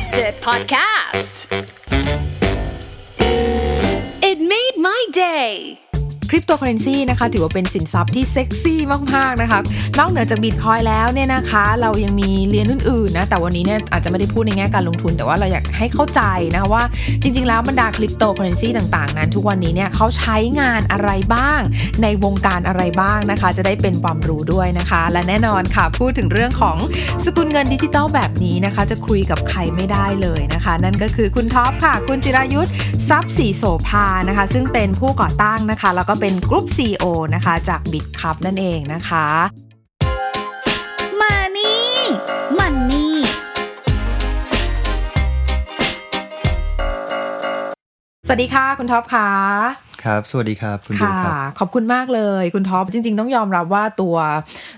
Podcast. It made my day cryptocurrency นะคะถือว่าเป็นสินทรัพย์ที่เซ็กซี่มากๆนะคะนอกเหนือจากบิตคอยแล้วเนี่ยนะคะ เรายังมีเหรียญอื่นๆนะแต่วันนี้เนี่ยอาจจะไม่ได้พูดในแง่การลงทุน แต่ว่าเราอยากให้เข้าใจนะคะว่าจริงๆ แล้วบรรดาคริปโตเคอเรนซีต่างๆ นั้น ทุกวันนี้เนี่ยเขาใช้งานอะไรบ้าง ในวงการอะไรบ้างนะคะ จะได้เป็นความรู้ด้วยนะคะ และแน่นอนค่ะพูดถึงเรื่องของสกุลเงินดิจิตอลแบบนี้นะคะ จะคุยกับใครไม่ได้เลยนะคะ นั่นก็คือคุณท็อปค่ะ คุณจิรายุทธ์ทรัพย์ศรีโสภานะคะ ซึ่งเป็นผู้ก่อตั้งนะคะ แล้วก็เป็น Group CEO นะคะ จาก Bitkub นั่นเองนะคะ Many Money สวัสดีค่ะ คุณท็อปค่ะ ครับ สวัสดีครับ คุณดิวค่ะครับ ขอบคุณมากเลย คุณท็อป จริง ๆ ต้องยอมรับว่าตัว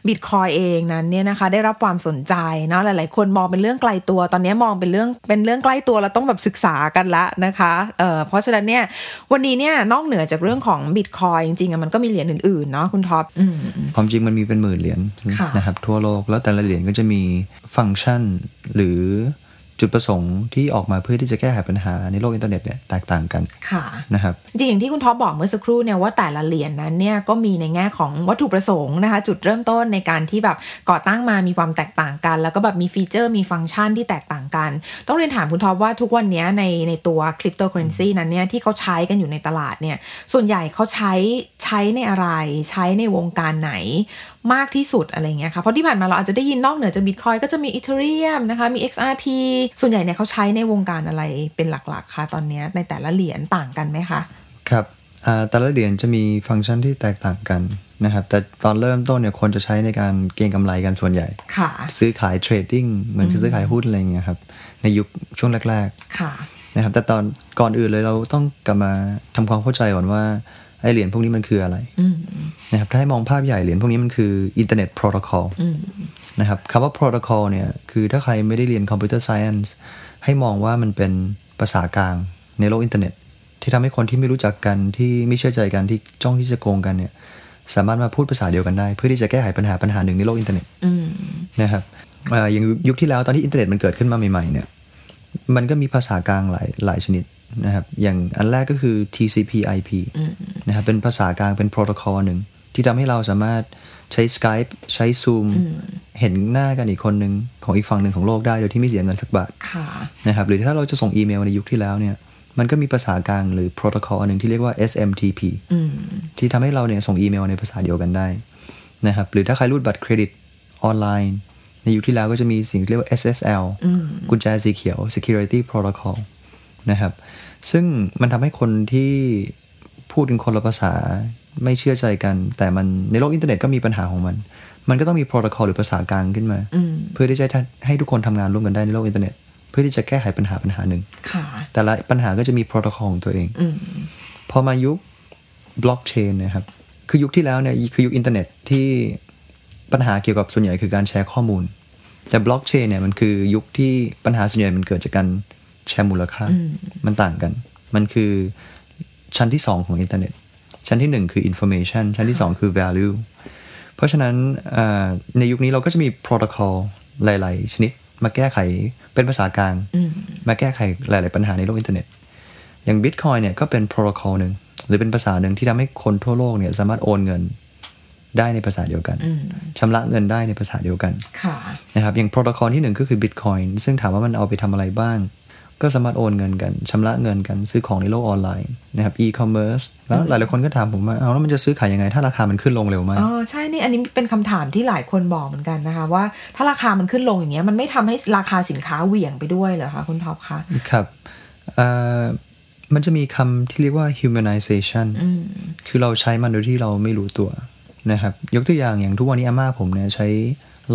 บิตคอยเองนั้นเนี่ยนะคะ ได้รับความสนใจเนาะหลาย ๆ คนมองเป็นเรื่องไกลตัว ตอนนี้มองเป็นเรื่องเป็นเรื่องใกล้ตัวเราต้องแบบศึกษากันละนะคะเอ่อเพราะฉะนั้นเนี่ยวันนี้เนี่ยนอกเหนือจากเรื่องของบิตคอยจริงๆอะมันก็มีเหรียญอื่นๆเนาะคุณท็อปอืมความจริงมันมีเป็นหมื่นเหรียญค่ะนะครับทั่วโลกแล้วแต่ละเหรียญก็จะมีฟังก์ชันหรือ จุดประสงค์ที่ออกมาเพื่อที่จะแก้ไขปัญหาในโลกอินเทอร์เน็ตเนี่ยแตกต่างกันค่ะนะครับจริงๆอย่างที่คุณท็อปบอกเมื่อสักครู่เนี่ยว่าแต่ละเหรียญนั้นเนี่ยก็มีในแง่ของวัตถุประสงค์นะคะ จุดเริ่มต้นในการที่แบบก่อตั้งมามีความแตกต่างกัน แล้วก็แบบมี feature มีฟังก์ชันที่แตกต่างกัน ต้องเรียนถามคุณท็อปว่าทุกวันเนี้ยในในตัวคริปโตเคอเรนซีนั้นเนี่ยที่เขาใช้กันอยู่ในตลาดเนี่ยส่วนใหญ่เขาใช้ใช้ในอะไร ใช้ในวงการไหน มากที่สุดอะไรเงี้ยค่ะเพราะที่ผ่านมาเราอาจจะได้ยินนอกเหนือจากบิตคอยก็จะมี Ethereum นะคะมี XRP ส่วนใหญ่เนี่ยเขาใช้ในวงการอะไรเป็นหลักๆคะตอนเนี้ยในแต่ละเหรียญต่างกันไหมคะ ครับอ่าแต่ละเหรียญจะมีฟังก์ชันที่แตกต่างกันนะครับแต่ตอนเริ่มต้นเนี่ยคนจะใช้ในการเก็งกำไรกันส่วนใหญ่ค่ะซื้อขาย trading เหมือนอืมซื้อขายหุ้นอะไรอย่างเงี้ยครับในยุคช่วงแรกๆค่ะนะครับแต่ตอนก่อนอื่นเลยเราต้องกลับมาทำความเข้าใจก่อนว่า ไอ้เหรียญพวกนี้มันคืออะไรอืมนะครับถ้าให้มองภาพใหญ่เหรียญพวกนี้มันคือ Internet Protocol อืมนะครับคำว่าโปรโตคอลเนี่ยคือถ้าใครไม่ได้เรียน computer science ให้มองว่ามันเป็นภาษากลางในโลกอินเทอร์เน็ต ที่ทำให้คนที่ไม่รู้จักกันที่ไม่เชื่อใจกันที่จ้องที่จะโกงกันเนี่ยสามารถมาพูดภาษาเดียวกันได้ เพื่อที่จะแก้ไขปัญหาปัญหาหนึ่งในโลกอินเทอร์เน็ตอืมนะครับอ่าอย่างยุคที่แล้วตอนที่อินเทอร์เน็ตมันเกิดขึ้นมาใหม่ๆเนี่ยมันก็มีภาษากลางหลายหลายชนิด นะครับอย่างอันแรกก็คือ TCP/IP อืมนะครับเป็นภาษากลางเป็นโปรโตคอลหนึ่ง ที่ทำให้เราสามารถใช้ Skype ใช้ Zoom อืมเห็นหน้ากันอีกคนหนึ่งของอีกฝั่งหนึ่งของโลกได้ โดยที่ไม่เสียเงินสักบาทค่ะนะครับหรือถ้าเราจะส่งอีเมลในยุคที่แล้วเนี่ยมันก็มีภาษากลางหรือโปรโตคอลอันหนึ่งที่เรียกว่า SMTP อืมที่ทำให้เราเนี่ยส่งอีเมลในภาษาเดียวกันได้นะครับหรือถ้าใครรูดบัตรเครดิตออนไลน์ ในยุคที่แล้วก็จะมีสิ่งที่เรียกว่า SSL อืมกุญแจสีเขียว Security Protocol นะครับ ซึ่งมันทำให้คนที่พูดกันคนละภาษาไม่เชื่อใจกัน แต่มันในโลกอินเทอร์เน็ตก็มีปัญหาของมัน มันก็ต้องมีโปรโตคอลหรือภาษากลางขึ้นมาอืมเพื่อที่จะให้ทุกคนทำงานร่วมกันได้ในโลกอินเทอร์เน็ต เพื่อที่จะแก้ไขปัญหาปัญหาหนึ่งค่ะแต่ละปัญหาก็จะมีโปรโตคอลของตัวเองอืมพอมายุคบล็อกเชนนะครับ คือยุคที่แล้วเนี่ยคือยุคอินเทอร์เน็ตที่ปัญหาเกี่ยวกับส่วนใหญ่คือการแชร์ข้อมูล แต่บล็อกเชนเนี่ยมันคือยุคที่ปัญหาส่วนใหญ่มันเกิดจากการ แชร์มูลค่าอืมมันต่างกัน มันคือชั้นที่สองของอินเทอร์เน็ต ชั้นที่หนึ่งคือ information ชั้นที่สองคือ value เพราะฉะนั้นอ่าในยุคนี้เราก็จะมีโปรโตคอลหลาย ๆ ชนิดมาแก้ไขเป็นภาษากลางอืมมาแก้ไขหลาย ๆ ปัญหาในโลกอินเทอร์เน็ต อย่าง Bitcoin เนี่ยก็เป็นโปรโตคอลหนึ่งหรือเป็นภาษาหนึ่งที่ทำให้คนทั่วโลกเนี่ยสามารถโอนเงินได้ในภาษาเดียวกันอืมชำระเงินได้ในภาษาเดียวกัน ค่ะ นะครับ อย่างโปรโตคอลที่หนึ่งก็คือ Bitcoin ซึ่งถามว่ามันเอาไปทำอะไรบ้าง ก็สามารถโอนเงินกันชำระเงินกันซื้อของในโลกออนไลน์นะครับ e-commerce แล้วหลายๆคนก็ถามผมว่าเอาแล้วมันจะซื้อขายยังไง ถ้าราคามันขึ้นลงเร็วมากอ๋อใช่นี่อันนี้เป็นคำถามที่หลายคนบอกเหมือนกันนะคะ ว่าถ้าราคามันขึ้นลงอย่างเงี้ยมันไม่ทำให้ราคาสินค้าเหวี่ยงไปด้วยเหรอคะคุณท็อปคะครับเอ่อมันจะมีคำที่เรียกว่า humanization อืมคือเราใช้มันโดยที่เราไม่รู้ตัวนะครับ ยกตัวอย่างอย่างทุกวันนี้อาม่าผมเนี่ยใช้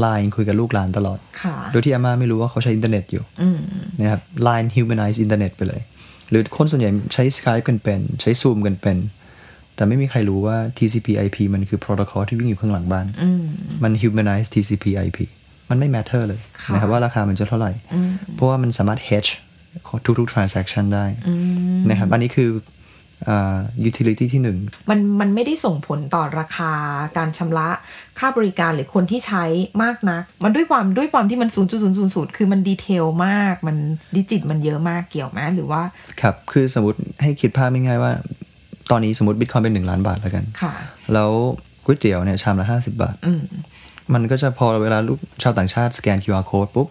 Line คุยกับลูกหลานตลอดค่ะโดยที่อาม่าไม่รู้ว่าเขาใช้อินเทอร์เน็ตอยู่อืมนะครับ Line humanize อินเทอร์เน็ตไปเลย หรือคนส่วนใหญ่ใช้ Skype กันเป็น ใช้ Zoom กันเป็น แต่ไม่มีใครรู้ว่า TCP/IP มันคือโปรโตคอลที่วิ่งอยู่ข้างหลังบ้านอืมมัน humanize TCP/IP มันไม่ matter เลยค่ะนะครับว่าราคามันจะเท่าไหร่อืมเพราะว่ามันสามารถ hedge ทุกๆ transaction ได้อืมนะครับ อันนี้คือ อ่า utility ที่หนึ่งมันมันไม่ได้ส่งผลต่อราคาการชำระค่าบริการหรือคนที่ใช้มากนักมันด้วยความด้วยความที่มัน 0.000 คือมันดีเทลมาก มันดิจิตมันเยอะมากเกี่ยวไหมหรือว่า ครับ คือสมมติให้คิดภาพง่ายๆว่า ตอนนี้สมมติบิตคอยเป็นหนึ่งล้านบาทแล้วกัน ค่ะ แล้วก๋วยเตี๋ยวเนี่ยชามละห้าสิบาทอืมมันก็จะพอเวลาลูกชาวต่างชาติสแกน QR code ปุ๊บ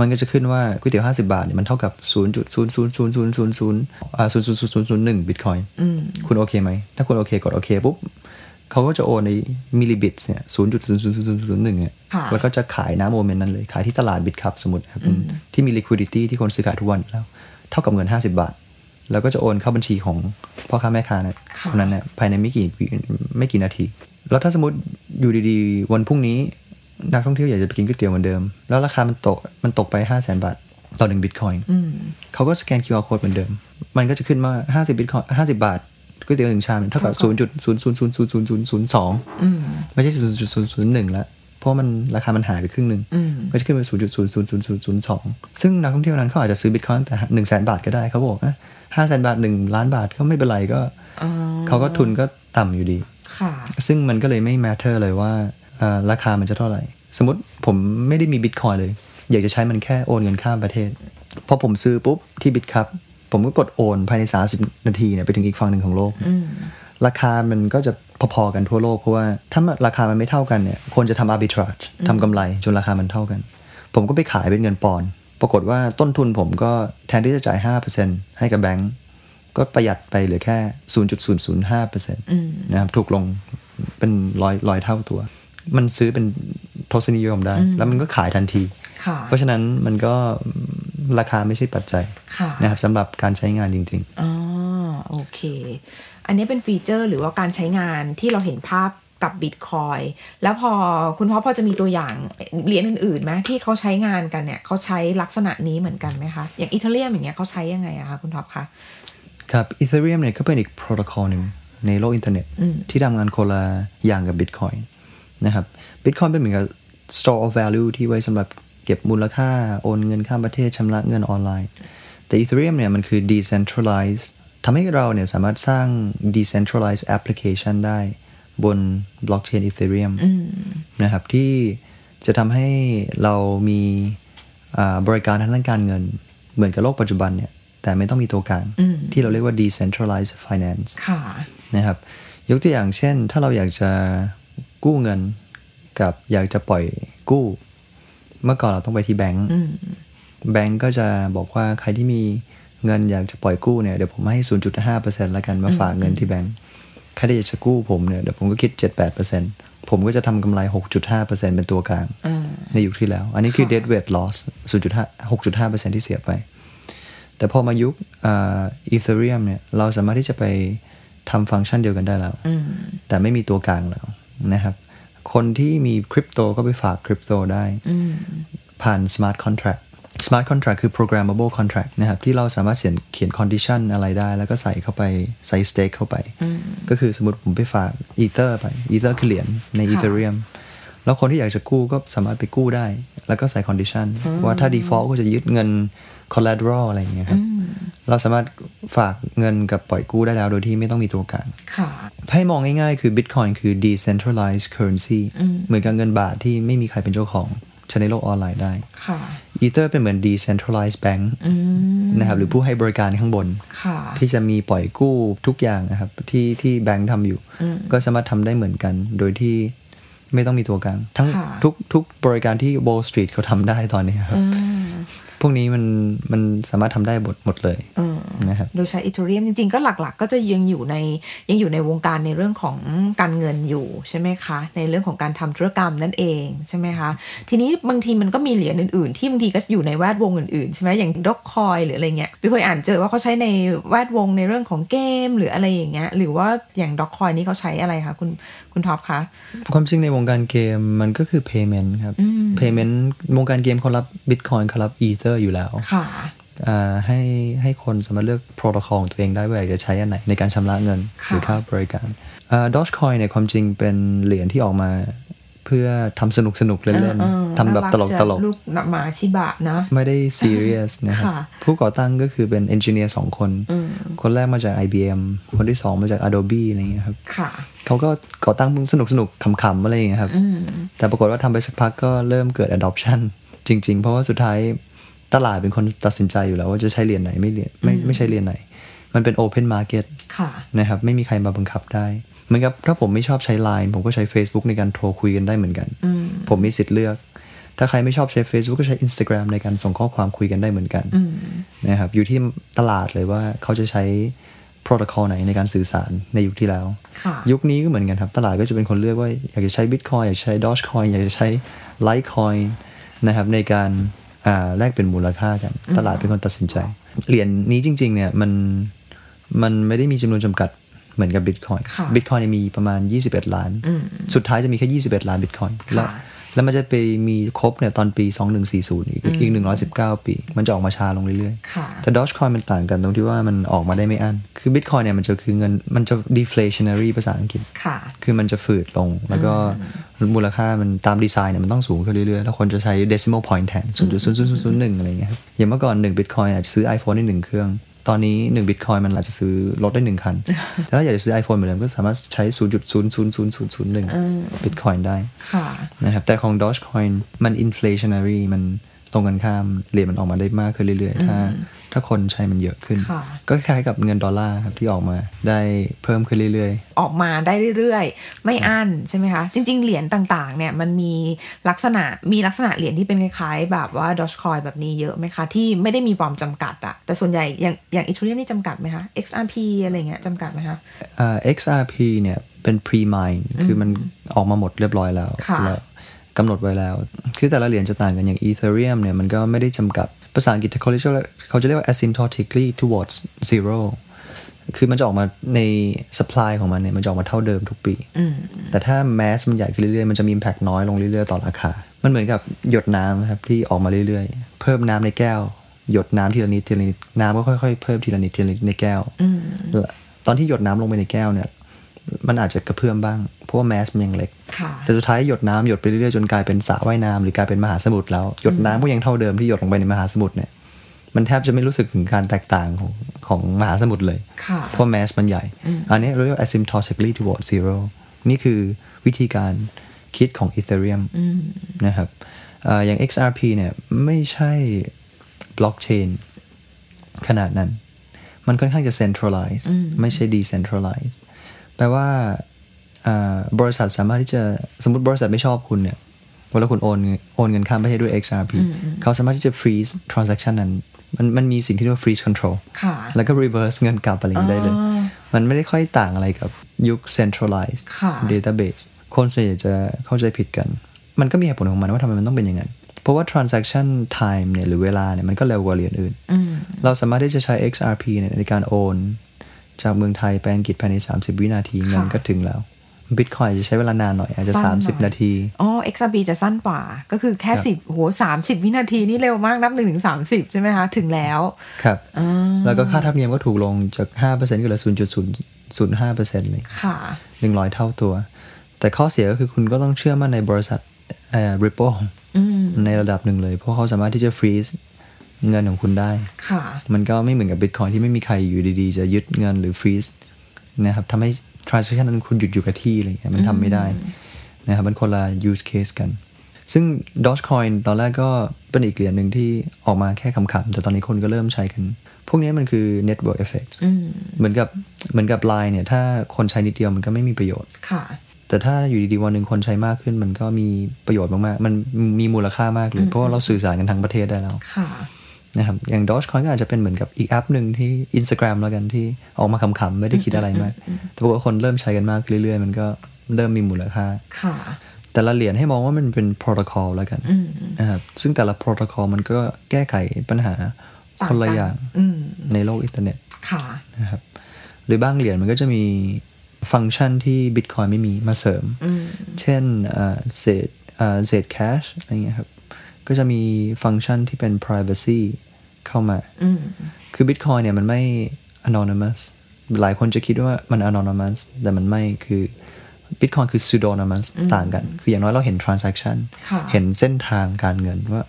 มันก็จะขึ้นว่าก๋วยเตี๋ยว50บาทเนี่ยมันเท่ากับ0.0000000อ่า0.0001บิตคอยอืมคุณโอเคไหม ถ้าคุณโอเคกดโอเคปุ๊บเขาก็จะโอนในมิลลิบิตเนี่ย0.00001เนี่ยค่ะแล้วก็จะขายน้ำโมเมนต์นั้นเลย ขายที่ตลาดบิตครับสมมติครับที่มี liquidity ที่คนซื้อขายทุกวันอยู่แล้ว เท่ากับเงิน 50 บาท แล้วก็จะโอนเข้าบัญชีของพ่อค้าแม่ค้านะค่ะคนนั้นเนี่ยภายในไม่กี่วิไม่กี่นาที แล้วถ้าสมมติอยู่ดีๆวันพรุ่งนี้ นักท่องเที่ยวอยากจะไปกินก๋วยเตี๋ยวเหมือนเดิม แล้วราคามันตกมันตกไป5 0 0 0 0 0บาทต่อหนึ่งบิตคอยน์อืมเขาก็สแกน QR code เหมือนเดิม มันก็จะขึ้นมา50บิตคอยน์50บาทก๋วยเตี๋ยวหนึ่งชามเท่ากับเท่ากับ0.0000002อืมไม่ใช่0.001แล้วเพราะมันราคามันหายไปครึ่งหนึ่งอืมก็จะขึ้นเป็น0.00002ซึ่งนักท่องเที่ยวนั้นเขาอาจจะซื้อบิตคอยน์แต่1 0 0 0 0 0บาทก็ได้เขาบอกนะ5 0 0 0 0บาท1ล้านบาทก็ไม่เป็นไรก็อ๋อเขาก็ทุนก็ต่ำอยู่ดีค่ะซึ่งมันก็เลยไม่ matter เลยว่าอ่า ราคามันจะเท่าไหร่ สมมติผมไม่ได้มีบิตคอยเลย อยากจะใช้มันแค่โอนเงินข้ามประเทศ พอผมซื้อปุ๊บที่บิตครับผมก็กดโอนภายใน 30 นาทีเนี่ยไปถึงอีกฝั่งหนึ่งของโลกอืมราคามันก็จะพอๆกันทั่วโลก เพราะว่าถ้าราคามันไม่เท่ากันเนี่ยคนจะทำ arbitrage ทำกำไรจนราคามันเท่ากัน ผมก็ไปขายเป็นเงินปอนด์ปรากฏว่าต้นทุนผมก็แทนที่จะจ่าย 5%ให้กับแบงก์ก็ประหยัดไปเหลือแค่ 0.005%อืมนะครับถูกลงเป็นร้อยร้อยเท่าตัว มันซื้อเป็นทศนิยมได้อืมแล้วมันก็ขายทันทีค่ะเพราะฉะนั้นมันก็ราคาไม่ใช่ปัจจัยค่ะนะครับสำหรับการใช้งานจริงอ๋อโอเค อันนี้เป็นฟีเจอร์หรือว่าการใช้งานที่เราเห็นภาพกับบิตคอยแล้วพอคุณพ่อพอจะมีตัวอย่างเหรียญอื่นๆไหมที่เขาใช้งานกันเนี่ยเขาใช้ลักษณะนี้เหมือนกันไหมคะ อย่างอีเทเรียมอย่างเงี้ยเขาใช้ยังไงอะคะคุณท็อปคะๆครับ Ethereum เนี่ยก็เป็นอีกโปรโตคอลหนึ่งในโลกอินเทอร์เน็ตอืมที่ทำงานคนละอย่างกับ Bitcoin นะครับ Bitcoin เป็นเหมือนกับ store of value ที่ไว้สำหรับเก็บมูลค่า โอนเงินข้ามประเทศชำระเงินออนไลน์ แต่ Ethereum เนี่ยมันคือ decentralized ทำให้เราเนี่ยสามารถสร้าง decentralized application ได้บน blockchain Ethereum อืมนะครับที่จะทำให้เรามีอ่าบริการทางด้านการเงิน เหมือนกับโลกปัจจุบันเนี่ย แต่ไม่ต้องมีตัวกลางอืมที่เราเรียกว่า decentralized finance ค่ะนะครับ ยกตัวอย่างเช่น ถ้าเราอยากจะ กู้เงิน กับอยากจะปล่อยกู้ เมื่อก่อนเราต้องไปที่แบงก์อืมแบงก์ก็จะบอกว่าใครที่มีเงินอยากจะปล่อยกู้เนี่ยเดี๋ยวผมให้ 0.5%แล้วกันมาฝากเงินที่แบงก์ใครที่อยากจะกู้ผมเนี่ยเดี๋ยวผมก็คิด 7-8%ผมก็จะทำกำไร 6.5%เป็นตัวกลางอ่าในยุคที่แล้ว อันนี้คือค่ะ dead weight loss 0.5 6.5%ที่เสียไป แต่พอมายุคอ่า Ethereum เนี่ยเราสามารถที่จะไปทำฟังก์ชันเดียวกันได้แล้วอืมแต่ไม่มีตัวกลางแล้ว นะครับคนที่มีคริปโตก็ไปฝากคริปโตได้อืมผ่าน smart contract smart contract คือ programmable contract นะครับ ที่เราสามารถเขียนเขียน condition อะไรได้ แล้วก็ใส่เข้าไปใส่ stake เข้าไปอืมก็คือสมมติผมไปฝาก Ether ไป Ether คือเหรียญในค่ะ Ethereum แล้วคนที่อยากจะกู้ก็สามารถไปกู้ได้ แล้วก็ใส่ condition ว่าถ้า default ก็จะยึดเงิน collateral อะไรอย่างเงี้ยครับอืม เราสามารถฝากเงินกับปล่อยกู้ได้แล้วโดยที่ไม่ต้องมีตัวกลางค่ะให้มองง่ายๆ คือ Bitcoin คือ decentralized currency อืมเหมือนกับเงินบาทที่ไม่มีใครเป็นเจ้าของใช้ในโลกออนไลน์ได้ค่ะ Ether เป็นเหมือน decentralized bank อืมนะครับหรือผู้ให้บริการข้างบนค่ะที่จะมีปล่อยกู้ทุกอย่างนะครับที่ที่แบงค์ทำอยู่อืมก็สามารถทำได้เหมือนกัน โดยที่ไม่ต้องมีตัวกลาง ทั้งค่ะทุกทุกบริการที่ Wall Street เขาทำได้ตอนนี้ครับอืมพ วกนี้มันมันสามารถทำได้หมดหมดเลยเออนะครับโดยใช้อีเทเรียมจริง ๆ ก็หลักๆ ก็จะยังอยู่ในยังอยู่ในวงการในเรื่องของการเงินอยู่ใช่ไหมคะ ในเรื่องของการทำธุรกรรมนั่นเองใช่ไหมคะ ทีนี้บางทีมันก็มีเหรียญอื่นๆ ที่บางทีก็อยู่ในแวดวงอื่นๆใช่ไหมอย่างด็อกคอยหรืออะไรเงี้ยพี่เคยอ่านเจอว่าเขาใช้ในแวดวงในเรื่องของเกมหรืออะไรอย่างเงี้ยหรือว่าอย่างด็อกคอยนี่เขาใช้อะไรคะคุณคุณท็อปคะความจริงในวงการเกมมันก็คือ payment ครับอืม payment วงการเกมเขารับ Bitcoin เขารับ Ether อยู่แล้วค่ะอ่าให้ให้คนสามารถเลือกโปรโตคอลของตัวเองได้ว่าอยากจะใช้อันไหนในการชำระเงินค่ะหรือค่าบริการอ่า Dogecoin เนี่ยความจริงเป็นเหรียญที่ออกมาเพื่อทำสนุกสนุกๆเล่นเออๆทำแบบตลกน่าตรัลกลูกหมาชิบะนะ ไม่ได้ซีเรียสนะครับค่ะผู้ก่อตั้งก็คือเป็น engineer สองคนอืมคนแรกมาจาก IBM คนที่สองมาจาก Adobe อะไรอย่างเงี้ยครับค่ะเขาก็ก่อตั้งสนุกสนุกๆขำๆอะไรอย่างเงี้ยครับอืมแต่ปรากฏว่าทำไปสักพักก็เริ่มเกิด adoption จริง ๆ เพราะว่าสุดท้าย ตลาดเป็นคนตัดสินใจอยู่แล้วว่าจะใช้เหรียญไหนไม่เหรียญไม่ไม่ใช่เหรียญไหน มันเป็น open market ค่ะนะครับ ไม่มีใครมาบังคับได้เหมือนกับถ้าผมไม่ชอบใช้ Line ผมก็ใช้ Facebook ในการโทรคุยกันได้เหมือนกันอืมผมมีสิทธิ์เลือก ถ้าใครไม่ชอบใช้ Facebook ก็ใช้ Instagram ในการส่งข้อความคุยกันได้เหมือนกันอืมนะครับอยู่ที่ตลาดเลยว่าเขาจะใช้ protocol ไหนในการสื่อสารในยุคที่แล้วค่ะยุคนี้ก็เหมือนกันครับ ตลาดก็จะเป็นคนเลือกว่า อยากจะใช้ Bitcoin อยากจะใช้ Dogecoin อยากจะใช้ Litecoin นะครับในการอ่า แลกเป็นมูลค่ากัน ตลาดเป็นคนตัดสินใจ เหรียญนี้จริง ๆ เนี่ยมันมันไม่ได้มีจำนวนจำกัดเหมือนกับ Bitcoin ค่ะ Bitcoin เนี่ยมีประมาณ 21 ล้านอืมสุดท้ายจะมีแค่ 21 ล้าน Bitcoin แล้วค่ะ แล้วมันจะไปมีครบเนี่ยตอนปี 2140 อีกอีก 119 ปี มันจะออกมาช้าลงเรื่อยค่ะๆแต่ Dogecoin มันต่างกันตรงที่ว่ามันออกมาได้ไม่อั้น คือ Bitcoin เนี่ยมันจะคือเงินมันจะ deflationary ภาษาอังกฤษค่ะคือมันจะฝืดลง แล้วก็มูลค่ามันตามดีไซน์เนี่ยมันต้องสูงขึ้นเรื่อยๆ แล้วคนจะใช้ decimal point แทน0.0001อะไรอย่างเงี้ยครับอย่างเมื่อก่อน1 Bitcoin อาจจะซื้อ iPhone ได้1เครื่อง ตอนนี้1 Bitcoin มันอาจจะซื้อรถได้ 1 คัน แต่ถ้าอยากจะซื้อ iPhone เหมือนเดิมก็สามารถใช้ 0.00001 Bitcoin ได้ค่ะนะครับแต่ของ Dogecoin มัน inflationary มันตรงกันข้ามเหรียญมันออกมาได้มากขึ้นเรื่อยๆ ถ้า ถ้าคนใช้มันเยอะขึ้นค่ะก็คล้ายๆกับเงินดอลลาร์ครับที่ออกมาได้เพิ่มขึ้นเรื่อยๆ ออกมาได้เรื่อยๆ ไม่อั้นใช่ไหมคะ จริง ๆ เหรียญต่างๆ เนี่ยมันมีลักษณะมีลักษณะเหรียญที่เป็นคล้ายๆ แบบว่า Dogecoin แบบนี้เยอะไหมคะ ที่ไม่ได้มีจำนวนจำกัดอะแต่ส่วนใหญ่อย่างอย่าง Ethereum นี่จำกัดไหมคะ XRP อะไรเงี้ยจำกัดไหมคะอ่า XRP เนี่ยเป็น pre-mine คือมันออกมาหมดเรียบร้อยแล้วค่ะแล้วกำหนดไว้แล้ว คือแต่ละเหรียญจะต่างกันอย่าง Ethereum เนี่ยมันก็ไม่ได้จำกัด ภาษาอังกฤษเขาเรียกว่าเขาจะเรียกว่า asymptotically towards zero คือมันจะออกมาใน supply ของมันเนี่ยมันจะออกมาเท่าเดิมทุกปีอืมแต่ถ้า mass มันใหญ่ขึ้นเรื่อยๆ มันจะมี impact น้อยลงเรื่อยๆ ต่อราคา มันเหมือนกับหยดน้ำนะครับที่ออกมาเรื่อยๆ เพิ่มน้ำในแก้ว หยดน้ำทีละนิดทีละนิดน้ำก็ค่อยๆ เพิ่มทีละนิดทีละนิดในแก้วอืมตอนที่หยดน้ำลงไปในแก้วเนี่ย มันอาจจะกระเพื่อมบ้าง เพราะว่าแมสมันยังเล็กค่ะแต่สุดท้ายหยดน้ำหยดไปเรื่อยๆจนกลายเป็นสระว่ายน้ำหรือกลายเป็นมหาสมุทรแล้ว หยดน้ำก็ยังเท่าเดิมที่หยดลงไปในมหาสมุทรเนี่ย มันแทบจะไม่รู้สึกถึงการแตกต่างของของมหาสมุทรเลยค่ะเพราะแมสมันใหญ่ อันนี้เรียกว่า asymptotically toward zero นี่คือวิธีการคิดของ Ethereum อืมนะครับอาอย่าง XRP เนี่ยไม่ใช่บล็อกเชนขนาดนั้น มันค่อนข้างจะ centralize ไม่ใช่ decentralize แปลว่าอ่าบริษัทสามารถที่จะสมมติบริษัทไม่ชอบคุณเนี่ยเวลาคุณโอนเงินโอนเงินข้ามประเทศด้วย XRP เขาสามารถที่จะ freeze transaction นั้น มันมันมีสิ่งที่เรียกว่า freeze control ค่ะแล้วก็ reverse เงินกลับอะไรอย่างนี้ได้เลยอ๋อมันไม่ได้ค่อยต่างอะไรกับยุค centralized ค่ะ database คนส่วนใหญ่จะเข้าใจผิดกัน มันก็มีเหตุผลของมันว่าทำไมมันต้องเป็นอย่างนั้น เพราะว่า transaction time เนี่ยหรือเวลาเนี่ยมันก็เร็วกว่าเหรียญอื่นอืมเราสามารถที่จะใช้ XRP เนี่ยในการโอน จากเมืองไทยไปอังกฤษภายใน 30 วินาทีเงินก็ถึงแล้ว Bitcoin จะใช้เวลานานหน่อยอาจจะสั้นหน่อย30 นาที อ๋อ XRP จะสั้นกว่า ก็คือแค่ครับสิบโหสามสิบวินาทีนี่เร็วมากนับหนึ่งถึงสามสิบใช่ไหมคะ ถึงแล้ว ครับอ่าแล้วก็ค่าธรรมเนียมก็ถูกลงจาก 5%ก็เหลือ0.005%เลยค่ะหนึ่งร้อยเท่าตัว แต่ข้อเสียก็คือคุณก็ต้องเชื่อมั่นในบริษัทเอ่อ Ripple อืมในระดับหนึ่งเลย เพราะเขาสามารถที่จะฟรีซ เงินของคุณได้ ค่ะ มันก็ไม่เหมือนกับ Bitcoin ที่ไม่มีใครอยู่ดีๆ จะยึดเงินหรือฟรีซนะครับทำให้ transaction นั้นคุณหยุดอยู่กับที่อะไรเงี้ยมันทำไม่ได้นะครับมันคนละ use case กัน ซึ่ง Dogecoin ตอนแรกก็เป็นอีกเหรียญหนึ่งที่ออกมาแค่ขำๆแต่ตอนนี้คนก็เริ่มใช้กัน พวกนี้มันคือ network effect อืมเหมือนกับเหมือนกับ Line เนี่ย ถ้าคนใช้นิดเดียวมันก็ไม่มีประโยชน์ค่ะแต่ถ้าอยู่ดีๆวันหนึ่งคนใช้มากขึ้น มันก็มีประโยชน์มากๆ มันมีมูลค่ามากเลย เพราะว่าเราสื่อสารกันทั้งประเทศได้แล้วค่ะ นะครับอย่าง Dogecoin ก็อาจจะเป็นเหมือนกับอีกแอปหนึ่งที่ Instagram แล้วกันที่ออกมาขำๆไม่ได้คิดอะไรมาก แต่ปรากฏว่าคนเริ่มใช้กันมากเรื่อยๆ มันก็เริ่มมีมูลค่าค่ะแต่ละเหรียญให้มองว่ามันเป็นโปรโตคอลแล้วกันอืมนะครับซึ่งแต่ละโปรโตคอลมันก็แก้ไขปัญหาคนละอย่างอืมในโลกอินเทอร์เน็ตค่ะนะครับหรือบางเหรียญมันก็จะมีฟังก์ชันที่ Bitcoin ไม่มีมาเสริมอืมเช่นเอ่อ Z เอ่อ Zcash อะไรเงี้ยครับ ก็จะมีฟังก์ชันที่เป็น privacy เข้ามาอืมคือ Bitcoin เนี่ยมันไม่ anonymous หลายคนจะคิดว่ามัน anonymous แต่มันไม่คือ Bitcoin คือ pseudonymous ต่างกัน คืออย่างน้อยเราเห็น transaction ค่ะเห็นเส้นทางการเงินว่า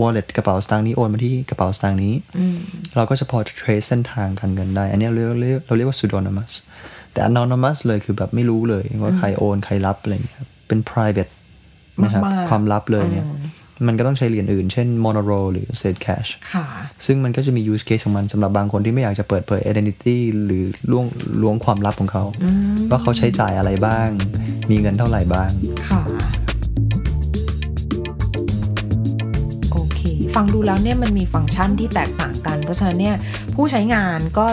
wallet กระเป๋าสตางค์นี้โอนมาที่กระเป๋าสตางค์นี้อืมเราก็จะพอ trace เส้นทางการเงินได้ อันเนี้ยเราเรียกเราเรียกว่า pseudonymous แต่ anonymous เลยคือแบบไม่รู้เลยว่าใครโอนใครรับอะไรอย่างเงี้ยครับเป็น private นะครับมากๆความลับเลยเนี่ยอื มมันก็ต้องใช้เหรียญอื่น เช่น monero หรือ zed cash ค่ะ ซึ่งมันก็จะมี use case ของมันสำหรับบางคนที่ไม่อยากจะเปิดเผย identity หรือล้วงล้วงความลับของเขาอืมว่าเขาใช้จ่ายอะไรบ้าง มีเงินเท่าไหร่บ้าง ค่ะ ฟังดูแล้วเนี่ยมันมีฟังก์ชันที่แตกต่างกัน เพราะฉะนั้นเนี่ยผู้ใช้งานก็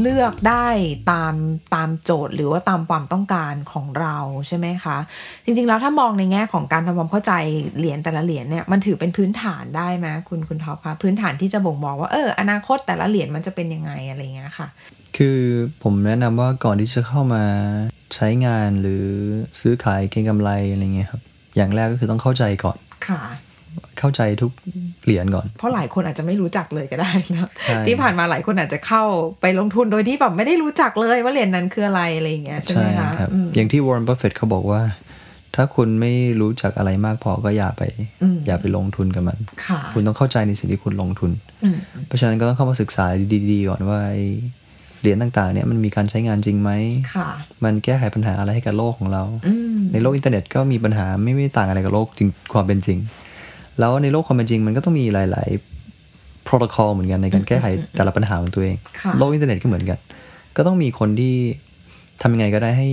เลือกได้ตามตามโจทย์ หรือว่าตามความต้องการของเราใช่ไหมคะ จริงๆแล้วถ้ามองในแง่ของการทำความเข้าใจเหรียญแต่ละเหรียญเนี่ยมันถือเป็นพื้นฐานได้ไหมคุณคุณท็อปคะพื้นฐานที่จะบ่งบอกว่าเอออนาคตแต่ละเหรียญมันจะเป็นยังไงอะไรเงี้ยค่ะ คือผมแนะนำว่าก่อนที่จะเข้ามาใช้งานหรือซื้อขายเก็งกำไรอะไรเงี้ยครับอย่างแรกก็คือต้องเข้าใจก่อนค่ะ เข้าใจทุกเหรียญก่อน เพราะหลายคนอาจจะไม่รู้จักเลยก็ได้นะใช่ที่ผ่านมาหลายคนอาจจะเข้าไปลงทุนโดยที่แบบไม่ได้รู้จักเลยว่าเหรียญนั้นคืออะไรอะไรอย่างเงี้ยใช่ไหมคะครับอืมอย่างที่วอร์ n นบัฟเฟตเขาบอกว่า ถ้าคุณไม่รู้จักอะไรมากพอก็อย่าไปอืมอย่าไปลงทุนกับมันค่ะคุณต้องเข้าใจในสิ่งที่คุณลงทุนอืมเพราะฉะนั้นก็ต้องเข้ามาศึกษาดีๆก่อนว่าไอ้เหรียญต่างๆ เนี่ยมันมีการใช้งานจริงไหมค่ะมันแก้ไขปัญหาอะไรให้กับโลกของเราอืมในโลกอินเทอร์เน็ตก็มีปัญหาไม่ไม่ต่างอะไรกับโลกจริงความเป็นจริง แล้วในโลกความเป็นจริงมันก็ต้องมีหลาย ๆ โปรโตคอลเหมือนกันในการแก้ไขแต่ละปัญหาของตัวเองค่ะโลกอินเทอร์เน็ตก็เหมือนกัน ก็ต้องมีคนที่ทำยังไงก็ได้ให้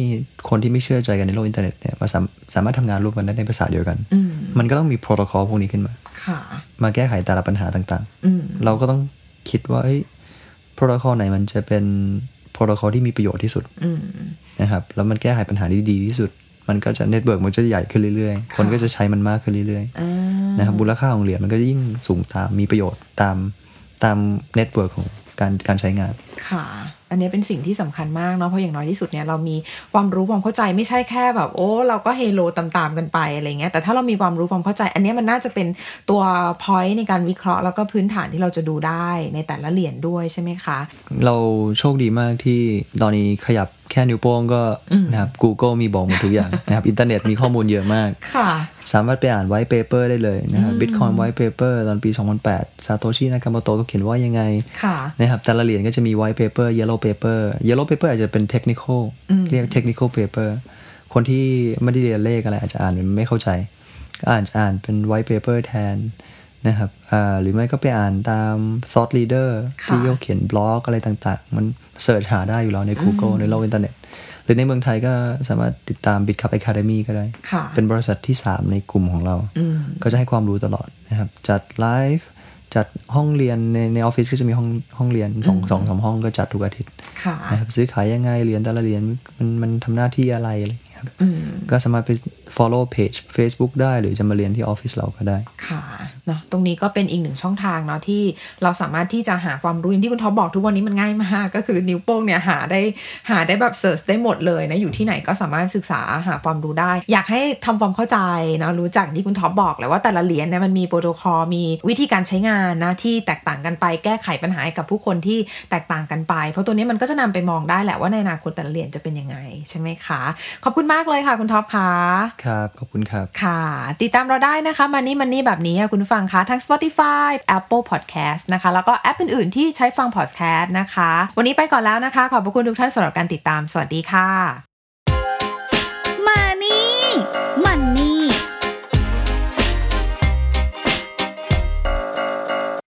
คนที่ไม่เชื่อใจกันในโลกอินเทอร์เน็ตเนี่ยมาสามสามารถทำงานร่วมกันได้ในภาษาเดียวกันอืมมันก็ต้องมีโปรโตคอลพวกนี้ขึ้นมาค่ะมาแก้ไขแต่ละปัญหาต่างอืมๆเราก็ต้องคิดว่าเอ้ยโปรโตคอลไหนมันจะเป็นโปรโตคอลที่มีประโยชน์ที่สุดอืมนะครับ แล้วมันแก้ไขปัญหาได้ดีที่สุด มันก็จะ network มันจะใหญ่ขึ้นเรื่อยๆ คนก็จะใช้มันมากขึ้นเรื่อยอ่าๆนะครับมูลค่าของเหรียญมันก็ยิ่งสูงตามมีประโยชน์ตามตาม network ของการการใช้งาน ค่ะ อันนี้เป็นสิ่งที่สำคัญมากเนาะ เพราะอย่างน้อยที่สุดเนี่ยเรามีความรู้ความเข้าใจไม่ใช่แค่แบบโอ้เราก็เฮโลตามๆกันไปอะไรเงี้ย แต่ถ้าเรามีความรู้ความเข้าใจ อันเนี้ยมันน่าจะเป็นตัว point ในการวิเคราะห์แล้วก็พื้นฐานที่เราจะดูได้ในแต่ละเหรียญด้วยใช่ไหมคะ เราโชคดีมากที่ตอนนี้ขยับแค่นิ้วโป้งก็อืมนะครับ Google มีบอกหมดทุกอย่างนะครับ อินเทอร์เน็ตมีข้อมูลเยอะมากค่ะสามารถไปอ่านไว t ์เปเปอร์ได้เลยนะครับอืม Bitcoin White Paper ตอนปี 2008 ซาโตชิ นากาโมโตะก็เขียนว่ายังไงค่ะนะครับ แต่ละเหรียญก็จะมี white paper yellow paper yellow paper อาจจะเป็น technical อืมเรียก technical paper คนที่ไม่ได้เรียนเลขอะไรอาจจะอ่านไม่เข้าใจ ก็อ่านอ่านเป็น white paper แทน นะครับอ่าหรือไม่ก็ไปอ่านตาม thought leader ค่ะที่เขาเขียนบล็อกอะไรต่างๆ มัน search หาได้อยู่แล้วใน Google ในโลกอินเทอร์เน็ต หรือในเมืองไทยก็สามารถติดตาม Bitkub Academy ก็ได้ค่ะเป็นบริษัทที่ 3 ในกลุ่มของเราอืมก็จะให้ความรู้ตลอดนะครับ จัดไลฟ์จัดห้องเรียนในในออฟฟิศก็จะมีห้องห้องเรียนสองอืมสองสามห้องก็จัดทุกอาทิตย์ค่ะนะครับซื้อขายยังไงเรียนแต่ละเรียนมันมันทำหน้าที่อะไรอะไรอย่างเงี้ยครับอืมก็สามารถไป follow page Facebook ได้หรือจะมาเรียนที่ออฟฟิศเราก็ได้ ค่ะเนาะตรงนี้ก็เป็นอีกหนึ่งช่องทางเนาะที่เราสามารถที่จะหาความรู้อย่างที่คุณท็อปบอกทุกวันนี้มันง่ายมาก ก็คือนิ้วโป้งเนี่ยหาได้หาได้แบบ search ได้หมดเลยนะอยู่ที่ไหนก็สามารถศึกษาหาความรู้ได้ อยากให้ทำความเข้าใจนะรู้จักที่คุณท็อปบอกแหละว่าแต่ละเหรียญเนี่ยมันมีโปรโตคอลมีวิธีการใช้งานนะที่แตกต่างกันไปแก้ไขปัญหากับผู้คนที่แตกต่างกันไป เพราะตัวนี้มันก็จะนำไปมองได้แหละว่าในอนาคตแต่ละเหรียญจะเป็นยังไงใช่ไหมคะ ขอบคุณมากเลยค่ะคุณท็อปค่ะครับ ขอบคุณครับ ค่ะ ติดตามเราได้นะคะ Many Money แบบนี้ค่ะคุณฟังคะทั้ง Spotify Apple Podcast นะคะ แล้วก็แอปอื่น ๆ ที่ใช้ฟังพอดแคสต์นะคะ วันนี้ไปก่อนแล้วนะคะ ขอบคุณทุกท่านสำหรับการติดตามสวัสดีค่ะมานี่มั